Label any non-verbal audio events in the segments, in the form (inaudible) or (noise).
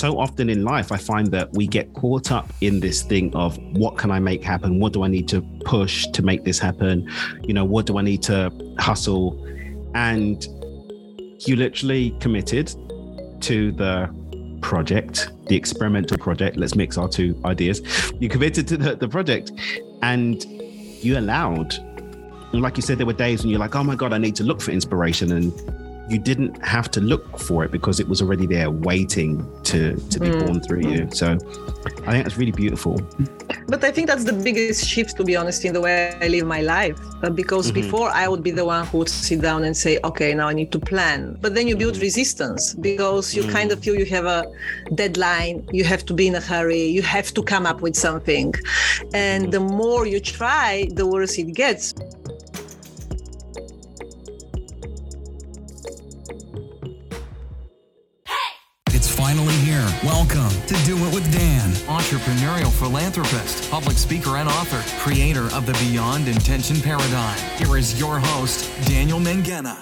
so often in life, I find that we get caught up in this thing of what can I make happen? What do I need to push to make this happen? You know, what do I need to hustle? And you literally committed to the project, the experimental project. Let's mix our two ideas. You committed to the, the project and you allowed, like you said, there were days when you're like, oh my God, I need to look for inspiration. And you didn't have to look for it because it was already there waiting to to be mm. born through you so i think that's really beautiful but i think that's the biggest shift to be honest in the way i live my life uh, because mm-hmm. before i would be the one who would sit down and say okay now i need to plan but then you build mm-hmm. resistance because you mm. kind of feel you have a deadline you have to be in a hurry you have to come up with something and mm-hmm. the more you try the worse it gets finally here. Welcome to Do It with Dan, entrepreneurial philanthropist, public speaker, and author, creator of the Beyond Intention Paradigm. Here is your host, Daniel Mangena.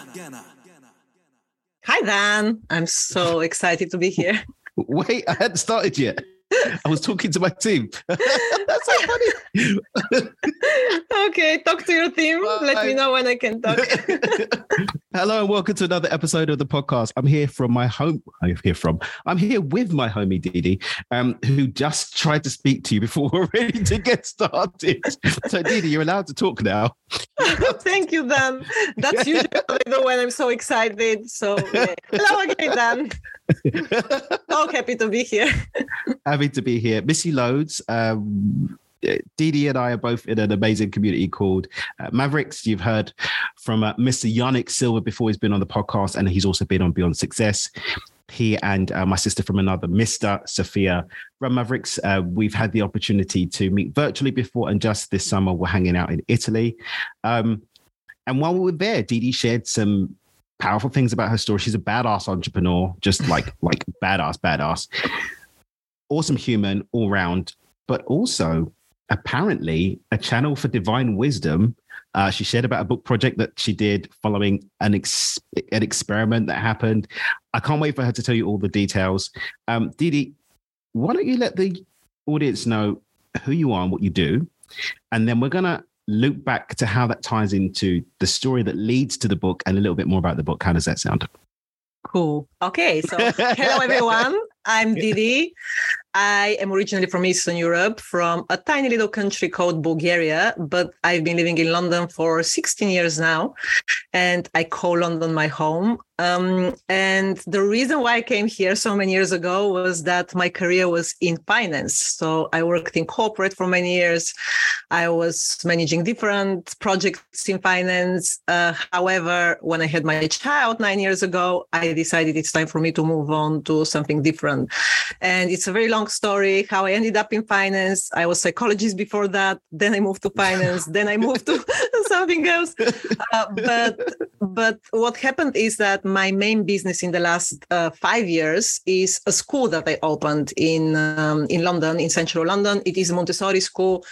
Hi, Dan. I'm so excited to be here. (laughs) Wait, I hadn't started yet. (laughs) I was talking to my team. (laughs) That's so funny. (laughs) okay, talk to your team. Bye. Let me know when I can talk. Hello and welcome to another episode of the podcast. I'm here from my home. I'm here from. I'm here with my homie Didi, um, who just tried to speak to you before we're ready to get started. So Didi, you're allowed to talk now. Thank you, Dan. That's usually the when I'm so excited. So yeah. hello again, Dan. So (laughs) happy to be here. (laughs) happy to be here. Missy loads. Um, Didi and I are both in an amazing community called uh, Mavericks. You've heard from uh, Mr. Yannick Silver before he's been on the podcast, and he's also been on Beyond Success. He and uh, my sister from another, Mr. Sophia from Mavericks. Uh, we've had the opportunity to meet virtually before, and just this summer we're hanging out in Italy. Um, and while we were there, Didi shared some powerful things about her story. She's a badass entrepreneur, just (laughs) like like badass, badass, awesome human all round, but also apparently a channel for divine wisdom. Uh, she shared about a book project that she did following an ex- an experiment that happened. I can't wait for her to tell you all the details. Um, Didi, why don't you let the audience know who you are and what you do, and then we're gonna loop back to how that ties into the story that leads to the book and a little bit more about the book. How does that sound? Cool. Okay. So, hello, (laughs) everyone. I'm Didi. I am originally from Eastern Europe, from a tiny little country called Bulgaria, but I've been living in London for 16 years now, and I call London my home. Um, and the reason why I came here so many years ago was that my career was in finance. So I worked in corporate for many years. I was managing different projects in finance. Uh, however, when I had my child nine years ago, I decided it's time for me to move on to something different. And it's a very long story how I ended up in finance. I was a psychologist before that. Then I moved to finance. then I moved to (laughs) something else. Uh, but but what happened is that my main business in the last uh, five years is a school that I opened in um, in London, in central London. It is a Montessori school,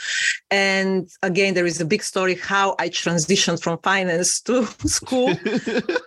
and again, there is a big story how I transitioned from finance to (laughs) school,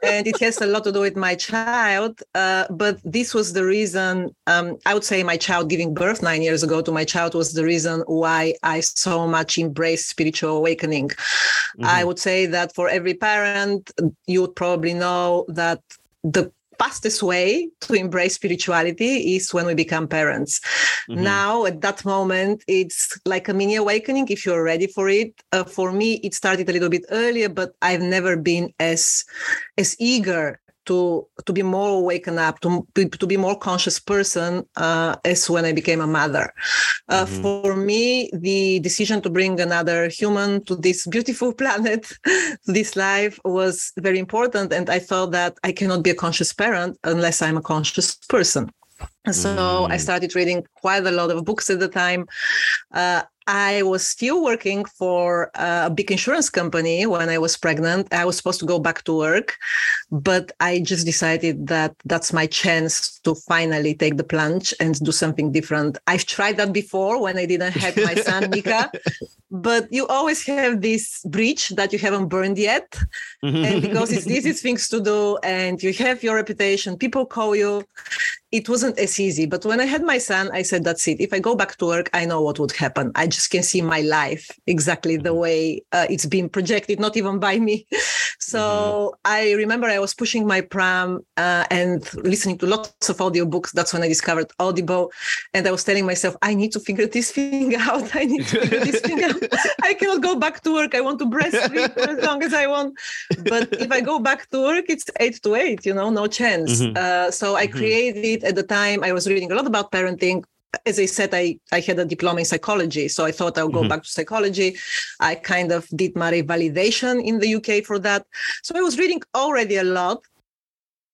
and it has a lot to do with my child. Uh, but this was the reason. Um, I would say my child giving birth nine years ago to my child was the reason why I so much embrace spiritual awakening. Mm-hmm. I would say that for every parent, you would probably know that the fastest way to embrace spirituality is when we become parents. Mm-hmm. Now, at that moment, it's like a mini awakening if you're ready for it. Uh, for me, it started a little bit earlier, but I've never been as as eager to to be more awakened up to, to be more conscious person uh, as when i became a mother uh, mm-hmm. for me the decision to bring another human to this beautiful (laughs) planet to this life was very important and i thought that i cannot be a conscious parent unless i'm a conscious person so mm. I started reading quite a lot of books at the time. Uh, I was still working for a big insurance company when I was pregnant. I was supposed to go back to work, but I just decided that that's my chance to finally take the plunge and do something different. I've tried that before when I didn't have my son, Mika, (laughs) but you always have this bridge that you haven't burned yet. and because it's easiest things to do and you have your reputation, people call you it wasn't as easy. But when I had my son, I said, that's it. If I go back to work, I know what would happen. I just can see my life exactly the Mm-hmm. way uh, it's being projected, not even by me. So Mm-hmm. I remember I was pushing my pram uh, and listening to lots of audiobooks. That's when I discovered Audible. And I was telling myself, I need to figure this thing (laughs) out. I need to figure this thing out. (laughs) I cannot go back to work. I want to breastfeed for as long as I want. But if I go back to work, it's eight to eight, you know, no chance. Mhm. Uh, so I Mhm. created at the time, I was reading a lot about parenting. As I said, I, I had a diploma in psychology. So I thought I would go Mhm. back to psychology. I kind of did my revalidation in the UK for that. So I was reading already a lot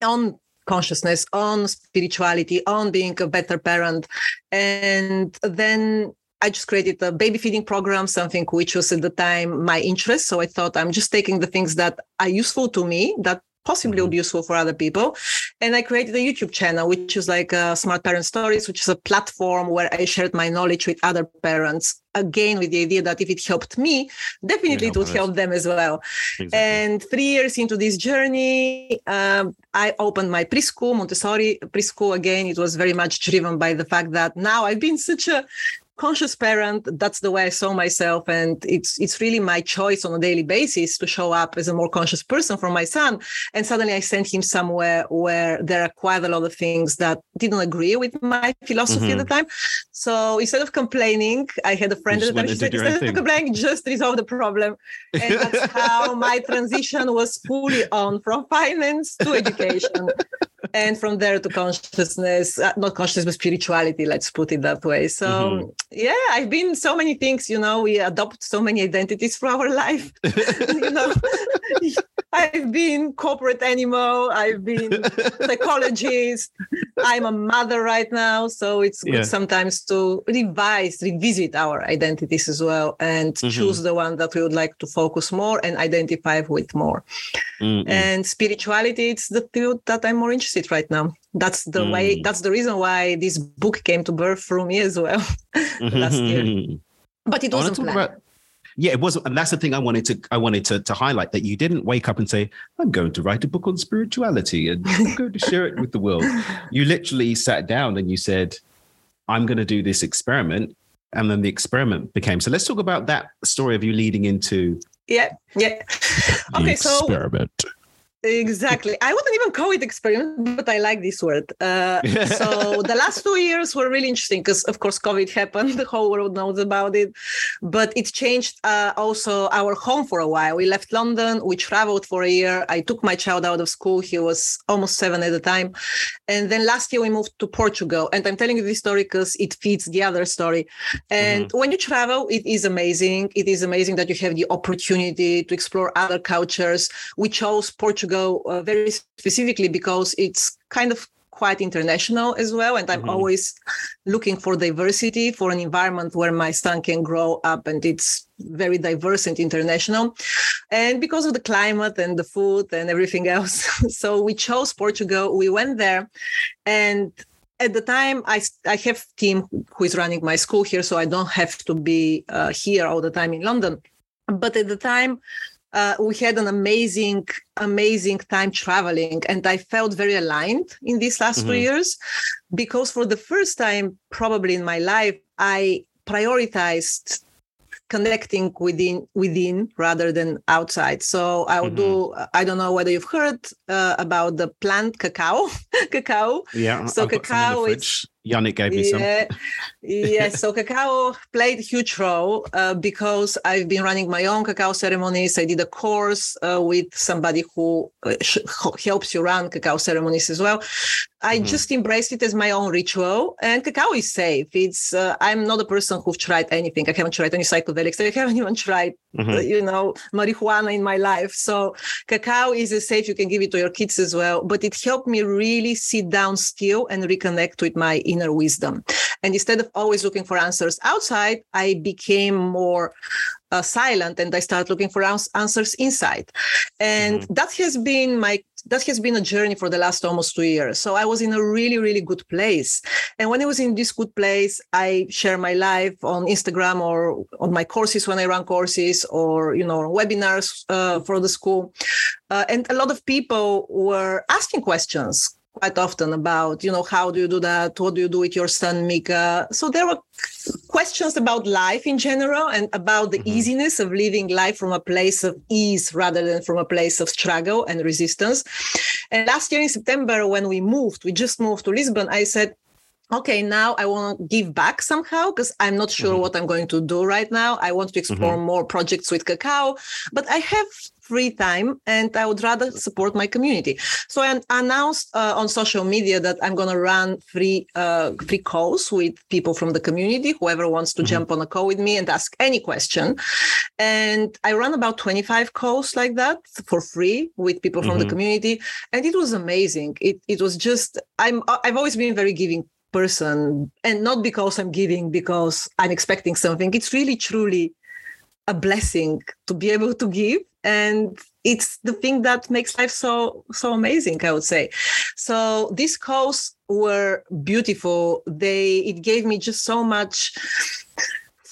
on consciousness, on spirituality, on being a better parent. And then I just created a baby feeding program, something which was at the time my interest. So I thought I'm just taking the things that are useful to me, that possibly will be useful for other people. And I created a YouTube channel, which is like uh, Smart Parent Stories, which is a platform where I shared my knowledge with other parents. Again, with the idea that if it helped me, definitely it would help them as well. Exactly. And three years into this journey, um, I opened my preschool, Montessori preschool. Again, it was very much driven by the fact that now I've been such a conscious parent. That's the way I saw myself, and it's it's really my choice on a daily basis to show up as a more conscious person for my son. And suddenly, I sent him somewhere where there are quite a lot of things that didn't agree with my philosophy at the time. So instead of complaining, I had a friend at the time. She said, instead of complaining, just resolve the problem. And that's how my transition was fully on from finance to education. And from there to consciousness, uh, not consciousness, but spirituality, let's put it that way. So, Mhm. yeah, I've been so many things, you know, we adopt so many identities for our life. (laughs) you know, I've been corporate animal, I've been (laughs) psychologist, I'm a mother right now. So it's good Yeah. sometimes to revise, revisit our identities as well and Mhm. choose the one that we would like to focus more and identify with more. Mm-mm. And spirituality, it's the field that I'm more interested right now. That's the way, Mm. that's the reason why this book came to birth through me as well. (laughs) last year. But it wasn't planned. about. Yeah, it wasn't, and that's the thing I wanted to. I wanted to to highlight that you didn't wake up and say, "I'm going to write a book on spirituality and I'm going to share it with the world." (laughs) You literally sat down and you said, "I'm going to do this experiment," and then the experiment became. So let's talk about that story of you leading into Yeah, yeah. (laughs) the Okay, so experiment. Exactly. I wouldn't even call it experiment, but I like this word. Uh, (laughs) so the last two years were really interesting because, of course, COVID happened. (laughs) The whole world knows about it. But it changed uh, also our home for a while. We left London. We traveled for a year. I took my child out of school. He was almost seven at the time. And then last year we moved to Portugal. And I'm telling you this story because it feeds the other story. And when you travel, it is amazing. It is amazing that you have the opportunity to explore other cultures. We chose Portugal uh, very specifically because it's kind of quite international as well. And I'm Mhm. always looking for diversity for an environment where my son can grow up and it's very diverse and international. And because of the climate and the food and everything else. (laughs) so we chose Portugal. We went there and at the time I, I have team who is running my school here so i don't have to be uh, here all the time in london but at the time uh, we had an amazing amazing time traveling and i felt very aligned in these last two Mhm. years because for the first time probably in my life i prioritized connecting within within rather than outside so i'll Mhm. do i don't know whether you've heard uh, about the plant cacao (laughs) cacao Yeah, So I've got some in the cacao is-. Yannick gave me some. yeah, yes. So cacao played a huge role uh, because I've been running my own cacao ceremonies. I did a course uh, with somebody who uh, sh- helps you run cacao ceremonies as well. I Mhm. just embraced it as my own ritual, and cacao is safe. It's uh, I'm not a person who've tried anything. I haven't tried any psychedelics. I haven't (laughs) even tried Mhm. uh, you know, marijuana in my life. So cacao is a safe. You can give it to your kids as well. But it helped me really sit down still and reconnect with my inner wisdom. And instead of always looking for answers outside, I became more uh, silent and I started looking for ans- answers inside. And that has been my that has been a journey for the last almost two years. So I was in a really, really good place. And when I was in this good place, I share my life on Instagram or on my courses when I run courses or, you know, webinars uh, for the school. Uh, and a lot of people were asking questions quite often about, you know, how do you do that? What do you do with your son, Mika? So there were questions about life in general and about the mm-hmm. easiness of living life from a place of ease rather than from a place of struggle and resistance. And last year in September, when we moved, we just moved to Lisbon, I said, okay now i want to give back somehow because i'm not sure mm-hmm. what i'm going to do right now i want to explore mm-hmm. more projects with cacao but i have free time and i would rather support my community so i announced uh, on social media that i'm going to run free uh, free calls with people from the community whoever wants to mm-hmm. jump on a call with me and ask any question and i run about 25 calls like that for free with people from the mm-hmm. community and it was amazing it, it was just i'm i've always been very giving person and not because i'm giving because i'm expecting something. It's really truly a blessing to be able to give and it's the thing that makes life so so amazing i would say. So these calls were beautiful. They it gave me just so much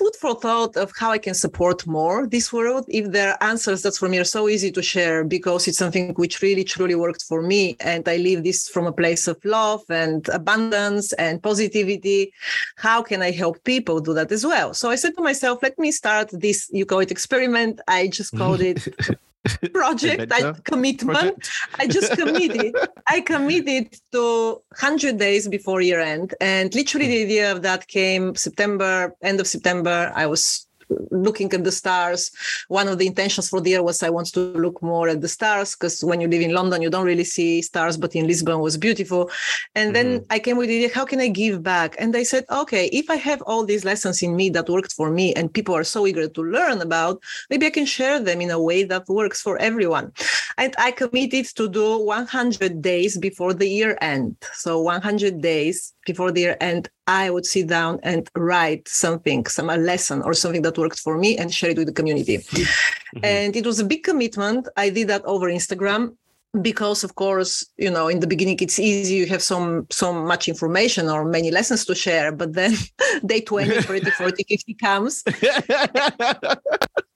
food for thought of how I can support more this world. If there are answers that for me are so easy to share because it's something which really truly worked for me. And I live this from a place of love and abundance and positivity. How can I help people do that as well? So I said to myself, let me start this, you call it experiment. I just called it (laughs) (laughs) project I commitment project. I just committed (laughs) I committed to 100 days before year end. And literally hmm. the idea of that came September end of September. I was looking at the stars. One of the intentions for the year was I want to look more at the stars because when you live in London, you don't really see stars, but in Lisbon was beautiful. And then mm-hmm. I came with the idea, how can I give back? And I said, okay, if I have all these lessons in me that worked for me and people are so eager to learn about, maybe I can share them in a way that works for everyone. And I committed to do 100 days before the year end. So 100 days before the year end, I would sit down and write something, some a lesson or something that worked for me and share it with the community. Mm-hmm. And it was a big commitment. I did that over Instagram because of course you know in the beginning it's easy you have some so much information or many lessons to share but then (laughs) day 20 30 (laughs) 40 50 comes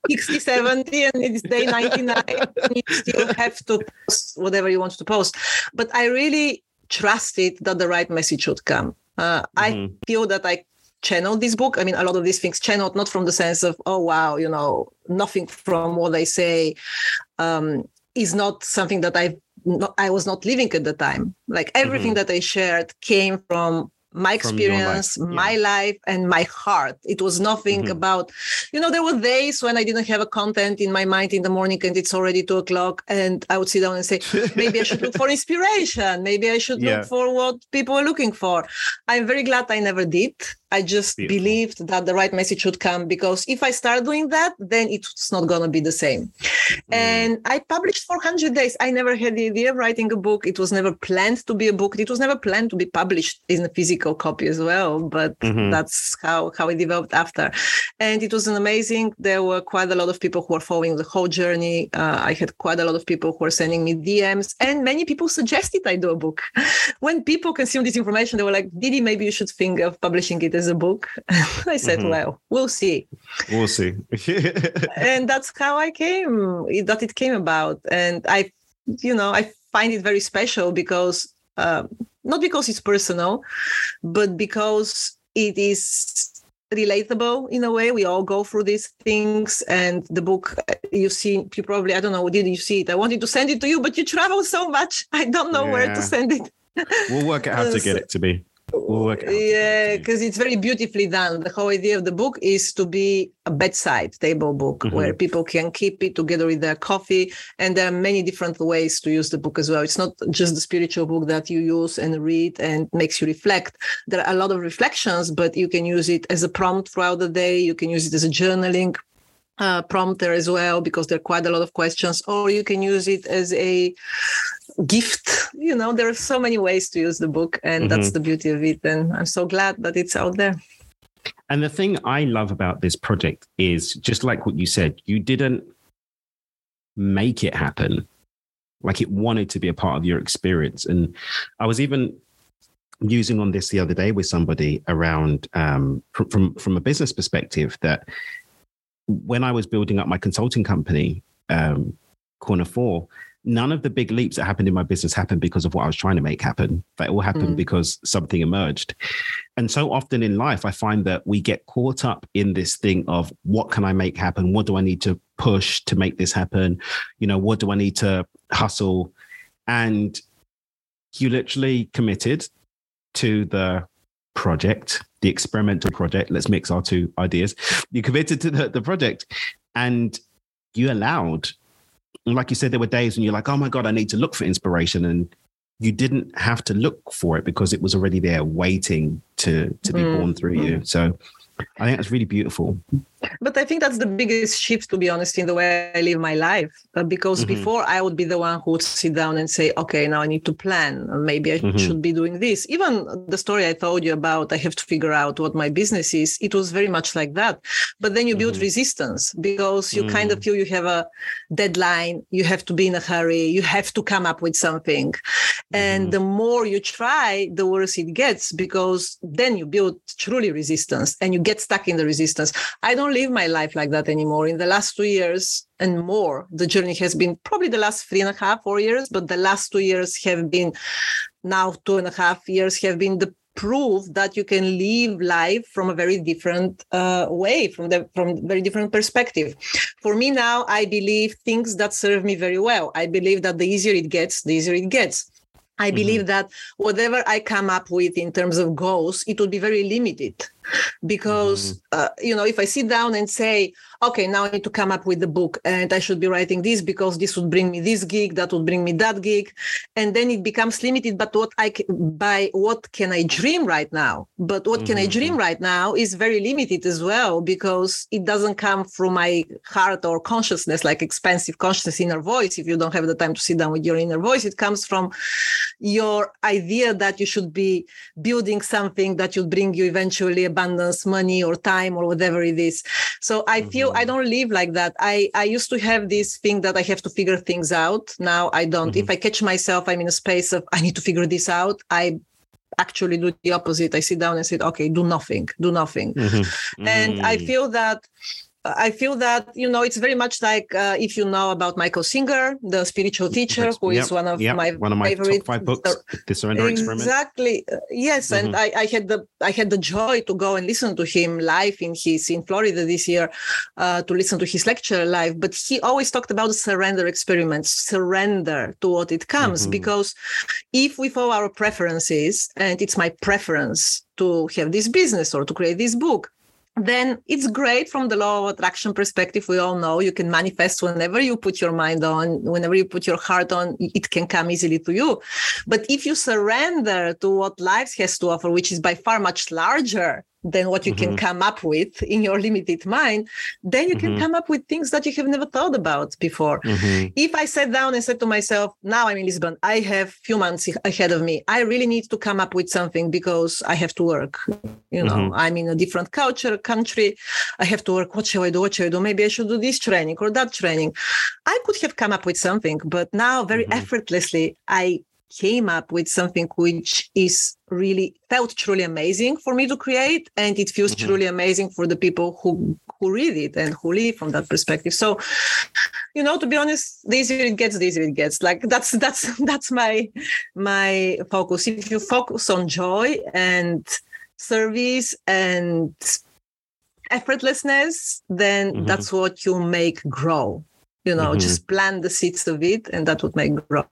60 70 and it's day 99 you still have to post whatever you want to post but i really trusted that the right message would come uh, mm-hmm. I feel that I channeled this book. I mean, a lot of these things channeled not from the sense of, oh, wow, you know, nothing from what they say um, is not something that I I was not living at the time. Like everything mm-hmm. that I shared came from my experience, life. my yeah. life, and my heart. It was nothing mm-hmm. about, you know, there were days when I didn't have a content in my mind in the morning and it's already two o'clock. And I would sit down and say, maybe I should look for (laughs) inspiration. Maybe I should yeah. look for what people are looking for. I'm very glad I never did. I just Beautiful. believed that the right message would come because if I start doing that, then it's not going to be the same. Mm. And I published 400 days. I never had the idea of writing a book. It was never planned to be a book. It was never planned to be published in a physical copy as well. But mm-hmm. that's how, how it developed after. And it was an amazing. There were quite a lot of people who were following the whole journey. Uh, I had quite a lot of people who were sending me DMs, and many people suggested I do a book. (laughs) when people consume this information, they were like, Didi, maybe you should think of publishing it as a book. (laughs) I said, mm-hmm. well, we'll see. We'll see. (laughs) and that's how I came, that it came about. And I, you know, I find it very special because, um, not because it's personal, but because it is relatable in a way we all go through these things and the book you see you probably i don't know did you see it i wanted to send it to you but you travel so much (laughs) i don't know yeah. where to send it we'll work out how to get it to be We'll yeah, because it's very beautifully done. The whole idea of the book is to be a bedside table book mm-hmm. where people can keep it together with their coffee. And there are many different ways to use the book as well. It's not just the spiritual book that you use and read and makes you reflect. There are a lot of reflections, but you can use it as a prompt throughout the day. You can use it as a journaling uh, prompter as well because there are quite a lot of questions or you can use it as a gift. You know there are so many ways to use the book and mm-hmm. that's the beauty of it and i'm so glad that it's out there. And the thing i love about this project is just like what you said you didn't make it happen. Like it wanted to be a part of your experience. And i was even using on this the other day with somebody around um, from, from from a business perspective that when I was building up my consulting company, um, Corner Four, none of the big leaps that happened in my business happened because of what I was trying to make happen. That all happened mm. because something emerged. And so often in life, I find that we get caught up in this thing of what can I make happen? What do I need to push to make this happen? You know, what do I need to hustle? And you literally committed to the project, the experimental project. Let's mix our two ideas. You committed to the, the project and you allowed like you said, there were days when you're like, oh my God, I need to look for inspiration. And you didn't have to look for it because it was already there waiting to to be mm. born through you. So I think that's really beautiful. But I think that's the biggest shift, to be honest, in the way I live my life. Uh, because mm-hmm. before I would be the one who would sit down and say, okay, now I need to plan. Maybe I mm-hmm. should be doing this. Even the story I told you about, I have to figure out what my business is. It was very much like that. But then you build mm-hmm. resistance because you kind of mm. feel you have a deadline. You have to be in a hurry. You have to come up with something. And mm-hmm. the more you try, the worse it gets because then you build truly resistance and you get stuck in the resistance. I don't live my life like that anymore. In the last two years and more, the journey has been probably the last three and a half, four years, but the last two years have been now two and a half years have been the proof that you can live life from a very different uh, way from the from very different perspective for me now i believe things that serve me very well i believe that the easier it gets the easier it gets I believe mm-hmm. that whatever I come up with in terms of goals, it will be very limited because mm-hmm. uh, you know if i sit down and say okay now i need to come up with the book and i should be writing this because this would bring me this gig that would bring me that gig and then it becomes limited but what i can, by what can i dream right now but what mm-hmm. can i dream mm-hmm. right now is very limited as well because it doesn't come from my heart or consciousness like expansive consciousness inner voice if you don't have the time to sit down with your inner voice it comes from your idea that you should be building something that will bring you eventually abundance money or time or whatever it is so i mm-hmm. feel i don't live like that i i used to have this thing that i have to figure things out now i don't mm-hmm. if i catch myself i'm in a space of i need to figure this out i actually do the opposite i sit down and say okay do nothing do nothing mm-hmm. and i mm. feel that I feel that you know it's very much like uh, if you know about Michael Singer, the spiritual teacher, who yep, is one of yep. my one of my favorite top five books, The Surrender Experiment. Exactly. Uh, yes, mm-hmm. and I, I, had the I had the joy to go and listen to him live in his in Florida this year, uh, to listen to his lecture live. But he always talked about surrender experiments, surrender to what it comes, mm-hmm. because if we follow our preferences, and it's my preference to have this business or to create this book then it's great from the law of attraction perspective. We all know you can manifest whenever you put your mind on, whenever you put your heart on, it can come easily to you. But if you surrender to what life has to offer, which is by far much larger than what you mm-hmm. can come up with in your limited mind, then you mm-hmm. can come up with things that you have never thought about before. Mm-hmm. If I sat down and said to myself, now I'm in Lisbon, I have few months ahead of me. I really need to come up with something because I have to work. You know, mm-hmm. I'm in a different culture, country. I have to work. What shall I do? What shall I do? Maybe I should do this training or that training. I could have come up with something, but now very mm-hmm. effortlessly, I came up with something which is really felt truly amazing for me to create and it feels mm-hmm. truly amazing for the people who who read it and who live from that perspective so you know to be honest the easier it gets the easier it gets like that's that's (laughs) that's my my focus if you focus on joy and service and effortlessness then mm-hmm. that's what you make grow you know mm-hmm. just plant the seeds of it and that would make grow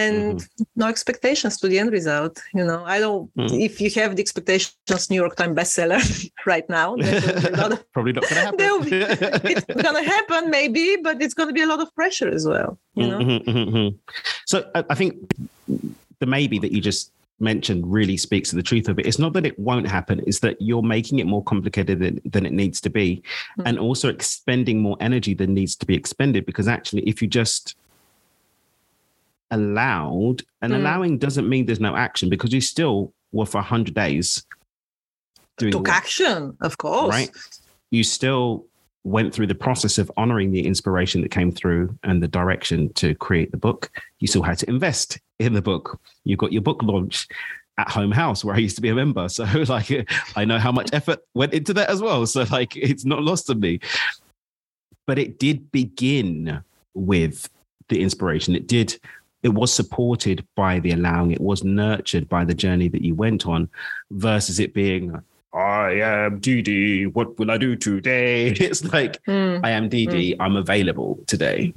and mm-hmm. no expectations to the end result you know i don't mm-hmm. if you have the expectations new york times bestseller (laughs) right now of, (laughs) probably not gonna (laughs) happen be, it's gonna happen maybe but it's gonna be a lot of pressure as well you know mm-hmm, mm-hmm, mm-hmm. so i think the maybe that you just mentioned really speaks to the truth of it. It's not that it won't happen, it's that you're making it more complicated than, than it needs to be, mm-hmm. and also expending more energy than needs to be expended. Because actually, if you just allowed, and mm. allowing doesn't mean there's no action because you still were for 100 days doing took action, of course. Right. You still went through the process of honoring the inspiration that came through and the direction to create the book. You still had to invest in the book. You got your book launch at Home House where I used to be a member. So (laughs) like I know how much effort went into that as well. So like it's not lost on me. But it did begin with the inspiration. It did. It was supported by the allowing. It was nurtured by the journey that you went on, versus it being I am Didi. What will I do today? (laughs) It's like mm. I am Didi. Mm. I'm available today.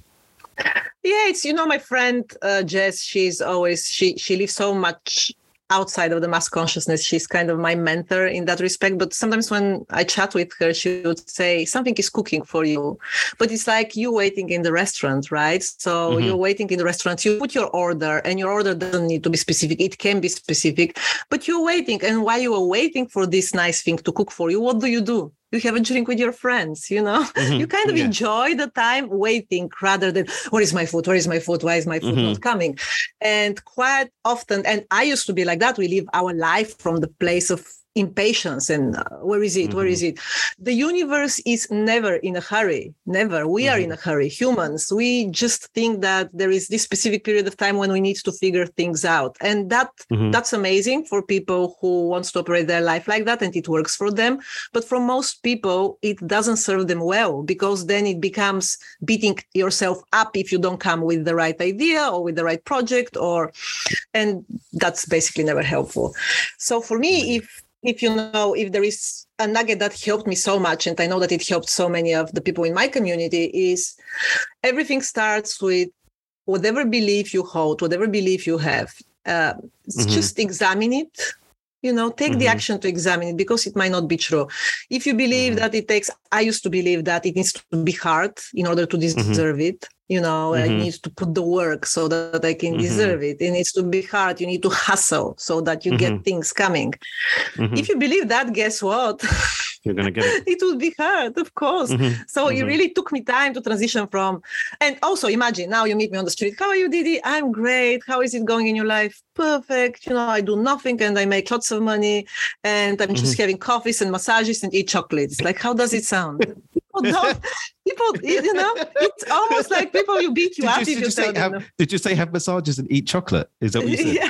Yeah, it's you know my friend uh, Jess. She's always she she lives so much outside of the mass consciousness she's kind of my mentor in that respect. But sometimes when i chat with her she would say something is cooking for you. But it's like you waiting in the restaurant right? So mm-hmm. you're waiting in the restaurant. You put your order and your order doesn't need to be specific. It can be specific but you're waiting. And while you are waiting for this nice thing to cook for you what do you do you have a drink with your friends you know mm-hmm. (laughs) you kind of yeah. enjoy the time waiting rather than where is my food where is my food why is my food mm-hmm. not coming and quite often and i used to be like that we live our life from the place of impatience and uh, where is it mm-hmm. where is mm-hmm. it the universe is never in a hurry never we mm-hmm. are in a hurry humans we just think that there is this specific period of time when we need to figure things out and that mm-hmm. that's amazing for people who wants to operate their life like that and it works for them but for most people it doesn't serve them well because then it becomes beating yourself up if you don't come with the right idea or with the right project or and that's basically never helpful so for me mm-hmm. if if you know if there is a nugget that helped me so much and i know that it helped so many of the people in my community is everything starts with whatever belief you hold whatever belief you have uh, mm-hmm. just examine it you know take mm-hmm. the action to examine it because it might not be true if you believe mm-hmm. that it takes i used to believe that it needs to be hard in order to mm-hmm. deserve it you know mm-hmm. i need to put the work so that i can mm-hmm. deserve it. It needs to be hard. You need to hustle so that you mm-hmm. get things coming. Mm-hmm. if you believe that guess what? You're gonna get it. (laughs) It will be hard of course. Mm-hmm. so it mm-hmm. really took me time to transition from and also imagine now you meet me on the street. How are you didi? I'm great. How is it going in your life? Perfect. You know i do nothing and i make lots of money and i'm just having coffees and massages and eat chocolates. Like how does it sound people don't. People, you know, it's almost like people you beat you did up. You, did, you say have, did you say have massages and eat chocolate? Is that what you said? (laughs) yeah,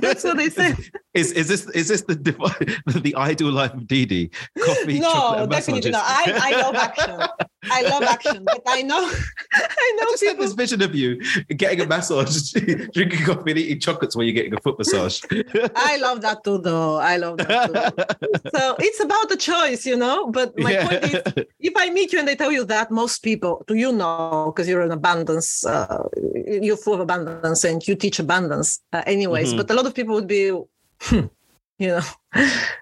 that's what they said. is is this is this the (laughs) the ideal life of Didi? Coffee, no, chocolate, definitely not. I, I love (laughs) action. I love action, but I know (laughs) I know I just people. This vision of you getting a massage, (laughs) drinking coffee, and eating chocolates while you're getting a foot massage. I love that too, though. I love that too. (laughs) so it's about the choice, you know. But my yeah. point is, if I meet you and they tell you that, most people, do you know, because you're in abundance, uh, you're full of abundance, and you teach abundance, uh, anyways. Mm-hmm. But a lot of people would be. Hmm, you know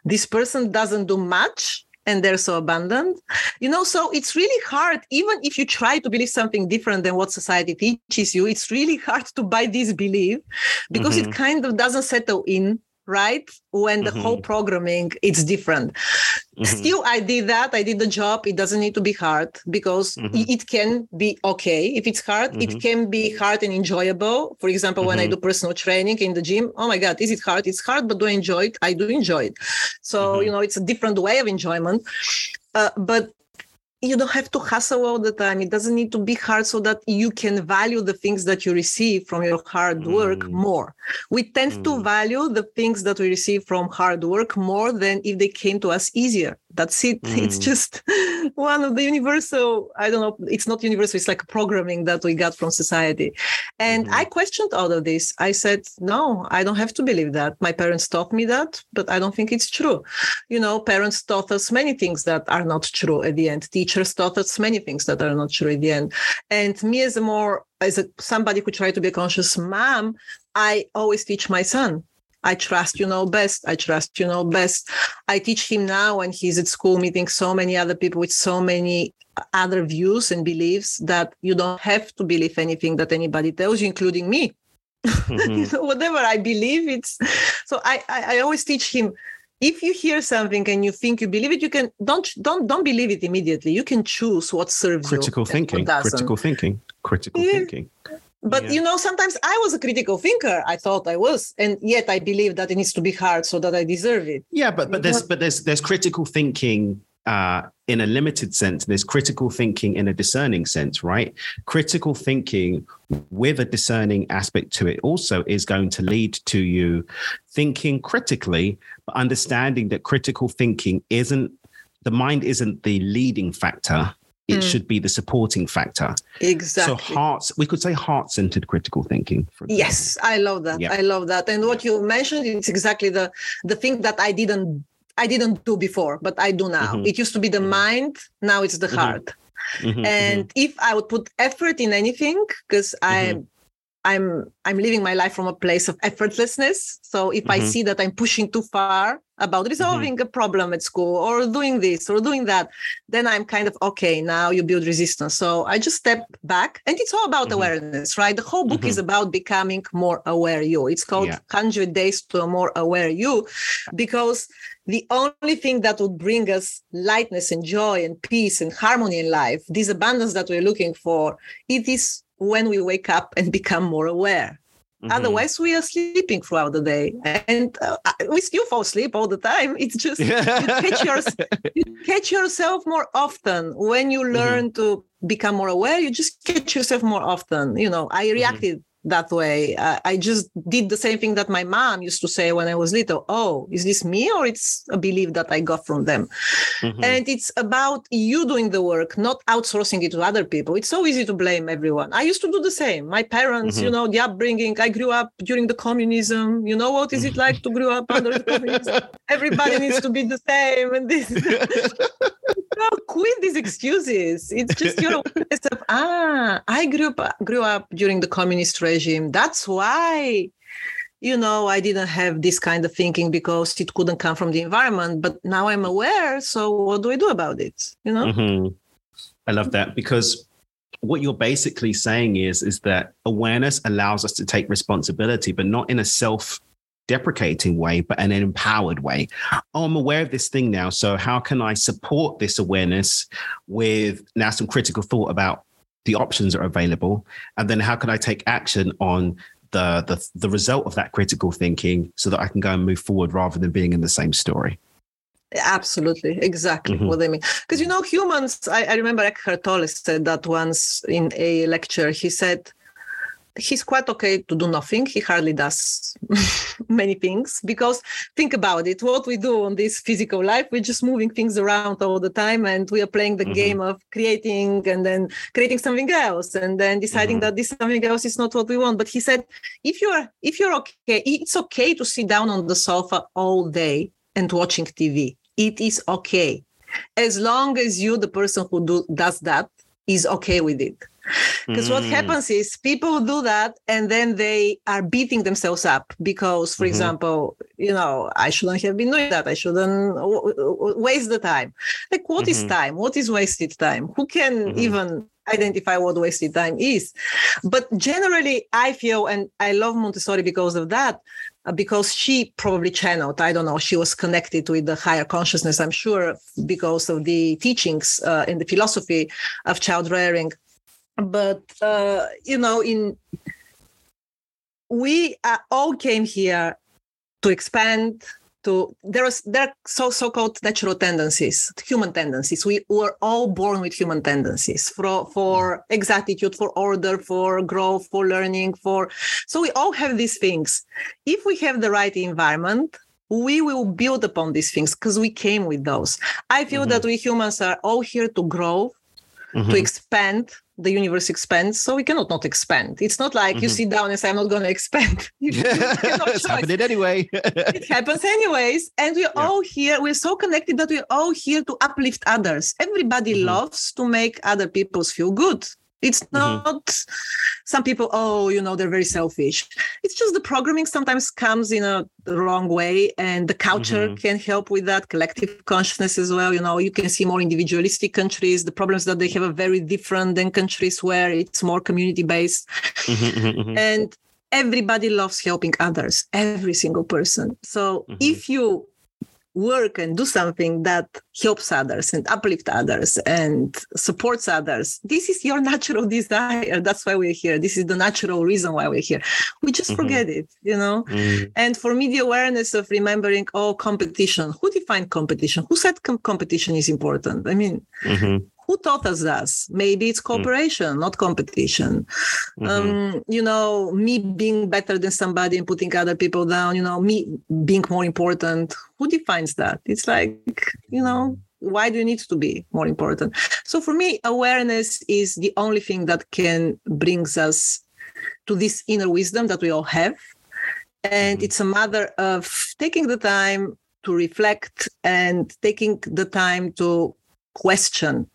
this person doesn't do much and they're so abundant you know so it's really hard even if you try to believe something different than what society teaches you it's really hard to buy this belief because mm-hmm. it kind of doesn't settle in right when the mm-hmm. whole programming it's different mm-hmm. still i did that i did the job it doesn't need to be hard because mm-hmm. it can be okay if it's hard it mm-hmm. can be hard and enjoyable for example when i mm-hmm. do personal training in the gym oh my god is it hard it's hard but do i enjoy it i do enjoy it so mm-hmm. you know it's a different way of enjoyment uh, but you don't have to hustle all the time. It doesn't need to be hard so that you can value the things that you receive from your hard work mm. more. We tend mm. to value the things that we receive from hard work more than if they came to us easier. That's it. (laughs) Mm. It's just one of the universal, I don't know, it's not universal, it's like programming that we got from society. And mm. I questioned all of this. I said, no, I don't have to believe that. My parents taught me that, but I don't think it's true. You know, parents taught us many things that are not true at the end. Teachers taught us many things that are not true at the end. And me as a more, as a somebody who tried to be a conscious mom, I always teach my son I trust you know best. I trust you know best. I teach him now when he's at school meeting so many other people with so many other views and beliefs that you don't have to believe anything that anybody tells you, including me. Mm-hmm. (laughs) you know, whatever I believe, it's so I, I I always teach him if you hear something and you think you believe it you can don't don't don't believe it immediately you can choose what serves you. critical you thinking critical thinking critical yeah. thinking but yeah. you know sometimes i was a critical thinker i thought i was and yet i believe that it needs to be hard so that i deserve it. Yeah but but there's but there's there's critical thinking uh, in a limited sense. There's critical thinking in a discerning sense right? Critical thinking with a discerning aspect to it also is going to lead to you thinking critically but understanding that critical thinking isn't the mind isn't the leading factor it mm. should be the supporting factor. Exactly. So hearts, we could say heart-centered critical thinking. yes, I love that. I love that. And what you mentioned is exactly the the thing that I didn't I didn't do before, but I do now. Mm-hmm. It used to be the mm-hmm. mind, now it's the mm-hmm. heart. Mm-hmm. And mm-hmm. if I would put effort in anything, because I I'm I'm living my life from a place of effortlessness. So if mm-hmm. I see that I'm pushing too far about resolving mm-hmm. a problem at school or doing this or doing that, then I'm kind of okay, now you build resistance. So I just step back and it's all about mm-hmm. awareness, right? The whole book is mm-hmm. about becoming more aware you. It's called yeah. 100 Days to a More Aware You because the only thing that would bring us lightness and joy and peace and harmony in life, this abundance that we're looking for, it is when we wake up and become more aware. Mm-hmm. Otherwise, we are sleeping throughout the day, and uh, we still fall asleep all the time. (laughs) It's just you, catch your, (laughs) you, catch yourself more often when you mm-hmm. learn mm-hmm. to become more aware. You just catch yourself more often. You know, I mm-hmm. reacted that way. Uh, I just did the same thing that my mom used to say when I was little. Oh, is this me or it's a belief that I got from them? Mm-hmm. And it's about you doing the work, not outsourcing it to other people. It's so easy to blame everyone. I used to do the same. My parents, mm-hmm. you know, the upbringing. I grew up during the communism. You know what is it like to grow up under communism? (laughs) Everybody needs to be the same, and this. (laughs) no, quit these excuses. It's just your awareness of ah, I grew up grew up during the communist regime. That's why, you know, I didn't have this kind of thinking because it couldn't come from the environment. But now I'm aware. So what do I do about it? You know. Mm-hmm. I love that because what you're basically saying is is that awareness allows us to take responsibility, but not in a self deprecating way, but an empowered way. Oh, I'm aware of this thing now. So, how can I support this awareness with now some critical thought about the options that are available? And then, how can I take action on the, the, the result of that critical thinking so that I can go and move forward rather than being in the same story? Absolutely, exactly mm-hmm. what I mean. Because you know, humans. I, I remember Eckhart Tolle said that once in a lecture. He said, he's quite okay to do nothing. He hardly does (laughs) many things because think about it. What we do on this physical life, we're just moving things around all the time and we are playing the mm-hmm. game of creating and then creating something else and then deciding mm-hmm. that this something else is not what we want. But he said, if you're if you're okay, it's okay to sit down on the sofa all day and watching TV. It is okay. As long as you, the person who do, does that, is okay with it because mm. what happens is people do that and then they are beating themselves up because, for mm-hmm. example, you know, I shouldn't have been doing that. I shouldn't w- w- waste the time. Like, what mm-hmm. is time? What is wasted time? Who can mm-hmm. even identify what wasted time is? But generally, I feel, and I love Montessori because of that, uh, because she probably channeled i don't know she was connected with the higher consciousness i'm sure because of the teachings uh, in the philosophy of child rearing but uh, you know in we uh, all came here to expand to there are there are so so-called natural tendencies human tendencies we were all born with human tendencies for for exactitude for order for growth for learning for so we all have these things if we have the right environment we will build upon these things because we came with those i feel mm-hmm. that we humans are all here to grow mm-hmm. to expand the universe expands, so we cannot not expand. It's not like mm-hmm. you sit down and say, "I'm not going to expand." (laughs) (laughs) it's happening anyway. (laughs) it happens anyways, and we're yeah. all here. We're so connected that we're all here to uplift others. Everybody mm-hmm. loves to make other people feel good. It's mm-hmm. not mm-hmm. some people, oh, you know, they're very selfish. It's just the programming sometimes comes in a wrong way, and the culture mm-hmm. can help with that, collective consciousness as well. You know, you can see more individualistic countries. The problems that they have are very different than countries where it's more community based. Mm-hmm, mm-hmm, mm-hmm. and everybody loves helping others, every single person. So if you work and do something that helps others and uplift others and supports others. This is your natural (laughs) desire. That's why we're here. This is the natural reason why we're here. We just mm-hmm. forget it you know? Mm-hmm. and for me the awareness of remembering oh competition who defined competition? Who said com- competition is important? I mean mm-hmm who taught us that? Maybe it's mm. cooperation, mm. not competition. Mm-hmm. Um, you know, me being better than somebody and putting other people down, you know, me being more important. Who defines that? It's like, you know, why do you need to be more important so for me awareness is the only thing that can brings us to this inner wisdom that we all have and Mhm. it's a matter of taking the time to reflect and taking the time to question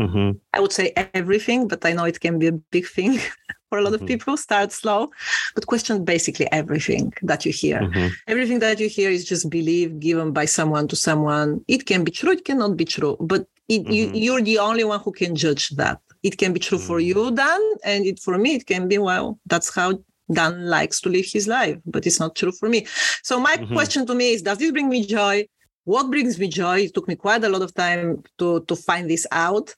Mhm. I would say everything, but I know it can be a big thing (laughs) for a lot Mhm. of people. Start slow, but question basically everything that you hear. Mhm. Everything that you hear is just belief given by someone to someone. It can be true, it cannot be true, but it, you, Mhm. you're the only one who can judge that. It can be true for Mm. you, Dan, and it for me, it can be well. That's how Dan likes to live his life, but it's not true for me. So my Mhm. question to me is: Does this bring me joy? What brings me joy? It took me quite a lot of time to to find this out.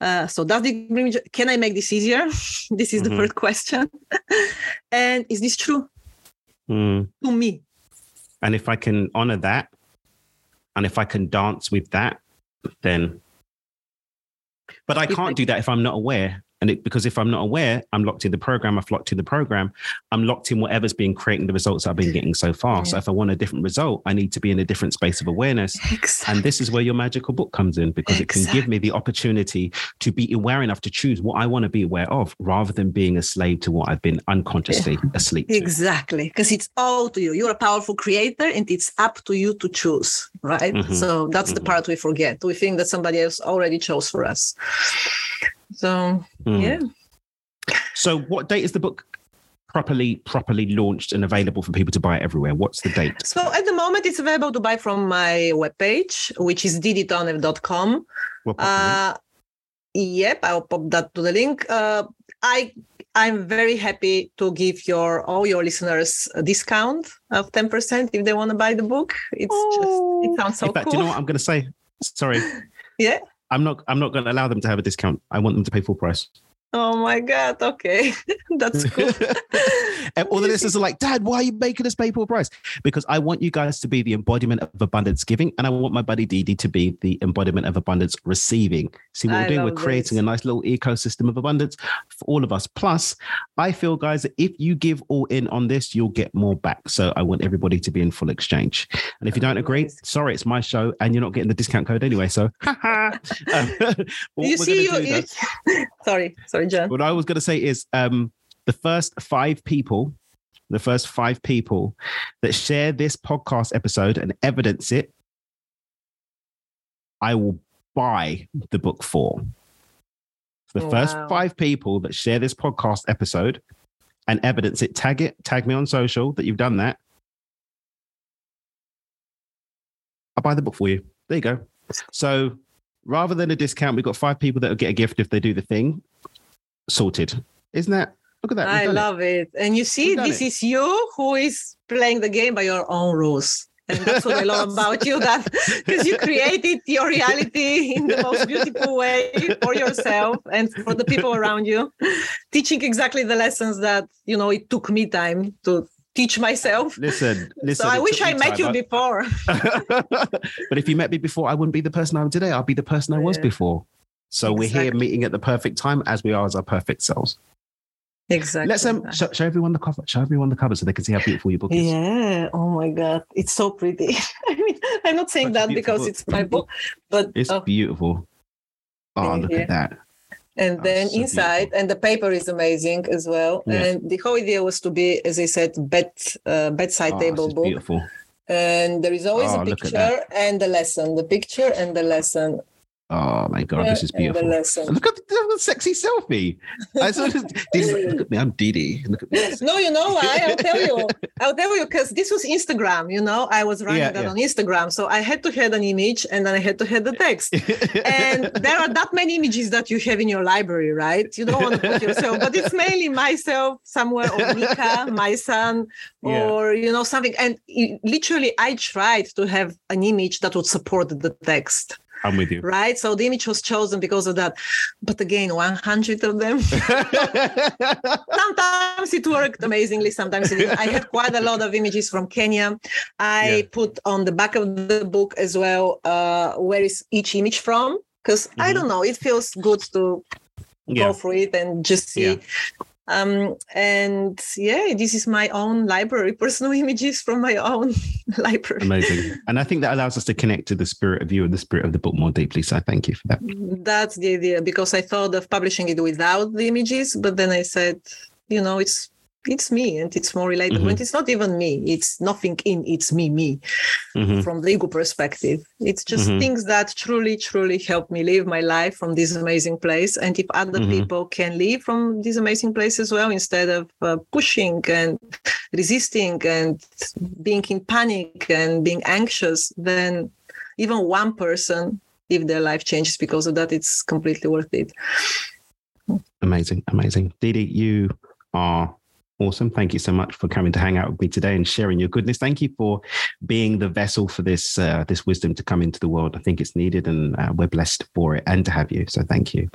Uh, so does it bring me joy? Can I make this easier? (laughs) this is the Mhm. first question. (laughs) and is this true Mm. to me? And if I can honor that, and if I can dance with that, then. But I If I can't do that if I'm not aware. And it, because if I'm not aware, I'm locked in the program. I've locked in the program. I'm locked in whatever's been creating the results I've been getting so far. So if I want a different result, I need to be in a different space of awareness. Exactly. And this is where your magical book comes in because it can give me the opportunity to be aware enough to choose what I want to be aware of rather than being a slave to what I've been unconsciously asleep to. Exactly, because it's all to you. You're a powerful creator, and it's up to you to choose, right? Mhm. So that's the Mhm. part we forget. We think that somebody else already chose for us. So Mm. yeah, So, what date is the book properly properly launched and available for people to buy it everywhere? What's the date? so at the moment it's available to buy from my webpage, which is diditonev.com. We'll. Uh, yep, I'll pop that to the link. Uh, I I'm very happy to give your all your listeners a discount of ten percent if they want to buy the book. It's just it sounds so In fact, cool. do you know what I'm going to say? Sorry, (laughs) Yeah. I'm not. I'm not going to allow them to have a discount. I want them to pay full price. Oh my god. Okay, (laughs) that's (laughs) cool. and all the listeners are like, Dad, why are you making us pay full price? Because I want you guys to be the embodiment of abundance giving, and I want my buddy Didi to be the embodiment of abundance receiving. See what I we're doing? We're creating this. a nice little ecosystem of abundance for all of us. Plus, I feel, guys, that if you give all in on this, you'll get more back. So I want everybody to be in full exchange. And if you don't agree, sorry, it's my show, and you're not getting the discount code anyway. So, (laughs) um, you see, you, you though- sorry, sorry, John. what I was going to say is um, the first five people, the first five people that share this podcast episode and evidence it, I will buy the book for. The first Wow. five people that share this podcast episode and evidence it, tag it, tag me on social that you've done that. I'll buy the book for you. There you go. So rather than a discount, we've got five people that will get a gift if they do the thing. Sorted. Isn't that? Look at that. I done it. love it. And you see, this it. is you who is playing the game by your own rules. And that's what I love (laughs) about you, that (laughs) because you created your reality in the most beautiful way for yourself and for the people around you, teaching exactly the lessons that you know it took me time to teach myself. Listen, listen. so I wish I met time. you I- before. (laughs) but if you met me before, I wouldn't be the person I am today. I'll be the person I was Yeah. before. So we're here meeting at the perfect time as we are as our perfect selves. Exactly. Let's um show, show everyone the cover. Show everyone the cover so they can see how beautiful your book is. Yeah. Oh my God. It's so pretty. (laughs) I mean, I'm not saying Such that because book. it's my book, but It's oh, beautiful. Oh, look Yeah. at that. and then so inside, beautiful. and the paper is amazing as well. Yeah. And the whole idea was to be, as I said, bed uh, bedside Oh, table book. beautiful. And there is always Oh, a picture and the lesson. The picture and the lesson. Oh my god, this is uh, beautiful. Look at the, sexy selfie. (laughs) I saw this, Dee Dee's like, look at me, I'm Didi. Look at me. No, you know why? I'll tell you. (laughs) I'll tell you because this was Instagram. You know, I was running Yeah, that yeah. on Instagram, so I had to have an image, and then I had to have the text. and (laughs) there are that many images that you have in your library, right? You don't want to put yourself, but it's mainly myself somewhere, or Nika, my son, Yeah. or you know something. And it- literally, I tried to have an image that would support the text, I'm with you. right? So the image was chosen because of that. But again, 100 of them. (laughs) sometimes it worked amazingly sometimes i have quite a lot of images from kenya i Yeah. put on the back of the book as well uh, where is each image from because i Mhm. don't know it feels good to yeah. go through it and just see Yeah. Um, and yeah, this is my own library, (laughs) personal images from my own (laughs) library. Amazing. And I think that allows us to connect to the spirit of you and the spirit of the book more deeply. So I thank you for that. That's the idea because I thought of publishing it without the images, but then I said, you know, it's it's me and it's more relatable. Mm-hmm. And it's not even me. It's nothing in it's me, me mm-hmm. from the ego perspective. It's just mm-hmm. things that truly, truly help me live my life from this amazing place. And if other mm-hmm. people can live from this amazing place as well, instead of uh, pushing and resisting and being in panic and being anxious, then even one person, if their life changes because of that, it's completely worth it. Amazing, amazing. Didi, you are Awesome. Thank you so much for coming to hang out with me today and sharing your goodness. Thank you for being the vessel for this uh, this wisdom to come into the world. I think it's needed and uh, we're blessed for it and to have you. So thank you.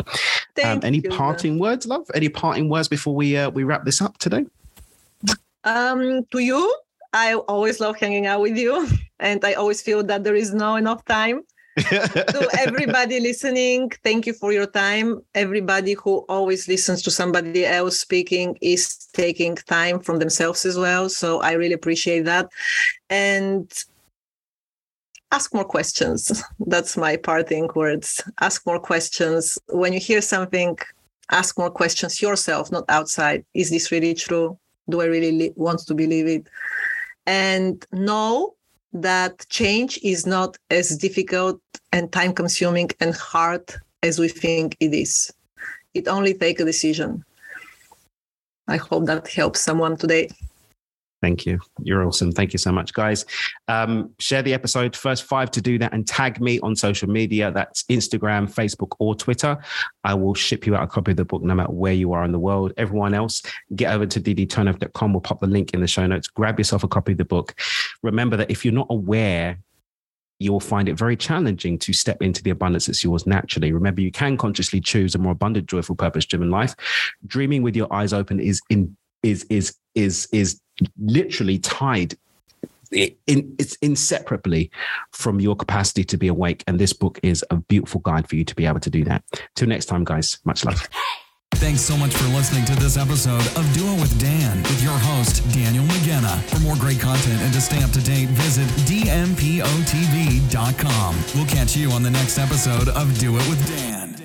Thank um, any you, parting words, love? Any parting words before we uh, we wrap this up today? Um, to you, I always love hanging out with you (laughs) and I always feel that there is no enough time to everybody listening, thank you for your time. Everybody who always listens to somebody else speaking is taking time from themselves as well. So I really appreciate that. And ask more questions. That's my parting words. Ask more questions. When you hear something, ask more questions yourself, not outside. Is this really true? Do I really want to believe it? And know that change is not as difficult and time consuming and hard as we think it is. It only takes a decision. I hope that helps someone today. Thank you. You're awesome. Thank you so much, guys. Um, share the episode. First five to do that and tag me on social media. That's Instagram, Facebook, or Twitter. I will ship you out a copy of the book no matter where you are in the world. Everyone else, get over to diditonev.com. We'll pop the link in the show notes. Grab yourself a copy of the book. Remember that if you're not aware you'll find it very challenging to step into the abundance that's yours naturally. Remember, you can consciously choose a more abundant, joyful, purpose-driven life. Dreaming with your eyes open is in is is is is literally tied in, it's inseparably from your capacity to be awake. And this book is a beautiful guide for you to be able to do that. Till next time, guys, much love. Thanks so much for listening to this episode of Do It with Dan with your host, Daniel McGenna. For more great content and to stay up to date, visit dmpotv.com. We'll catch you on the next episode of Do It with Dan.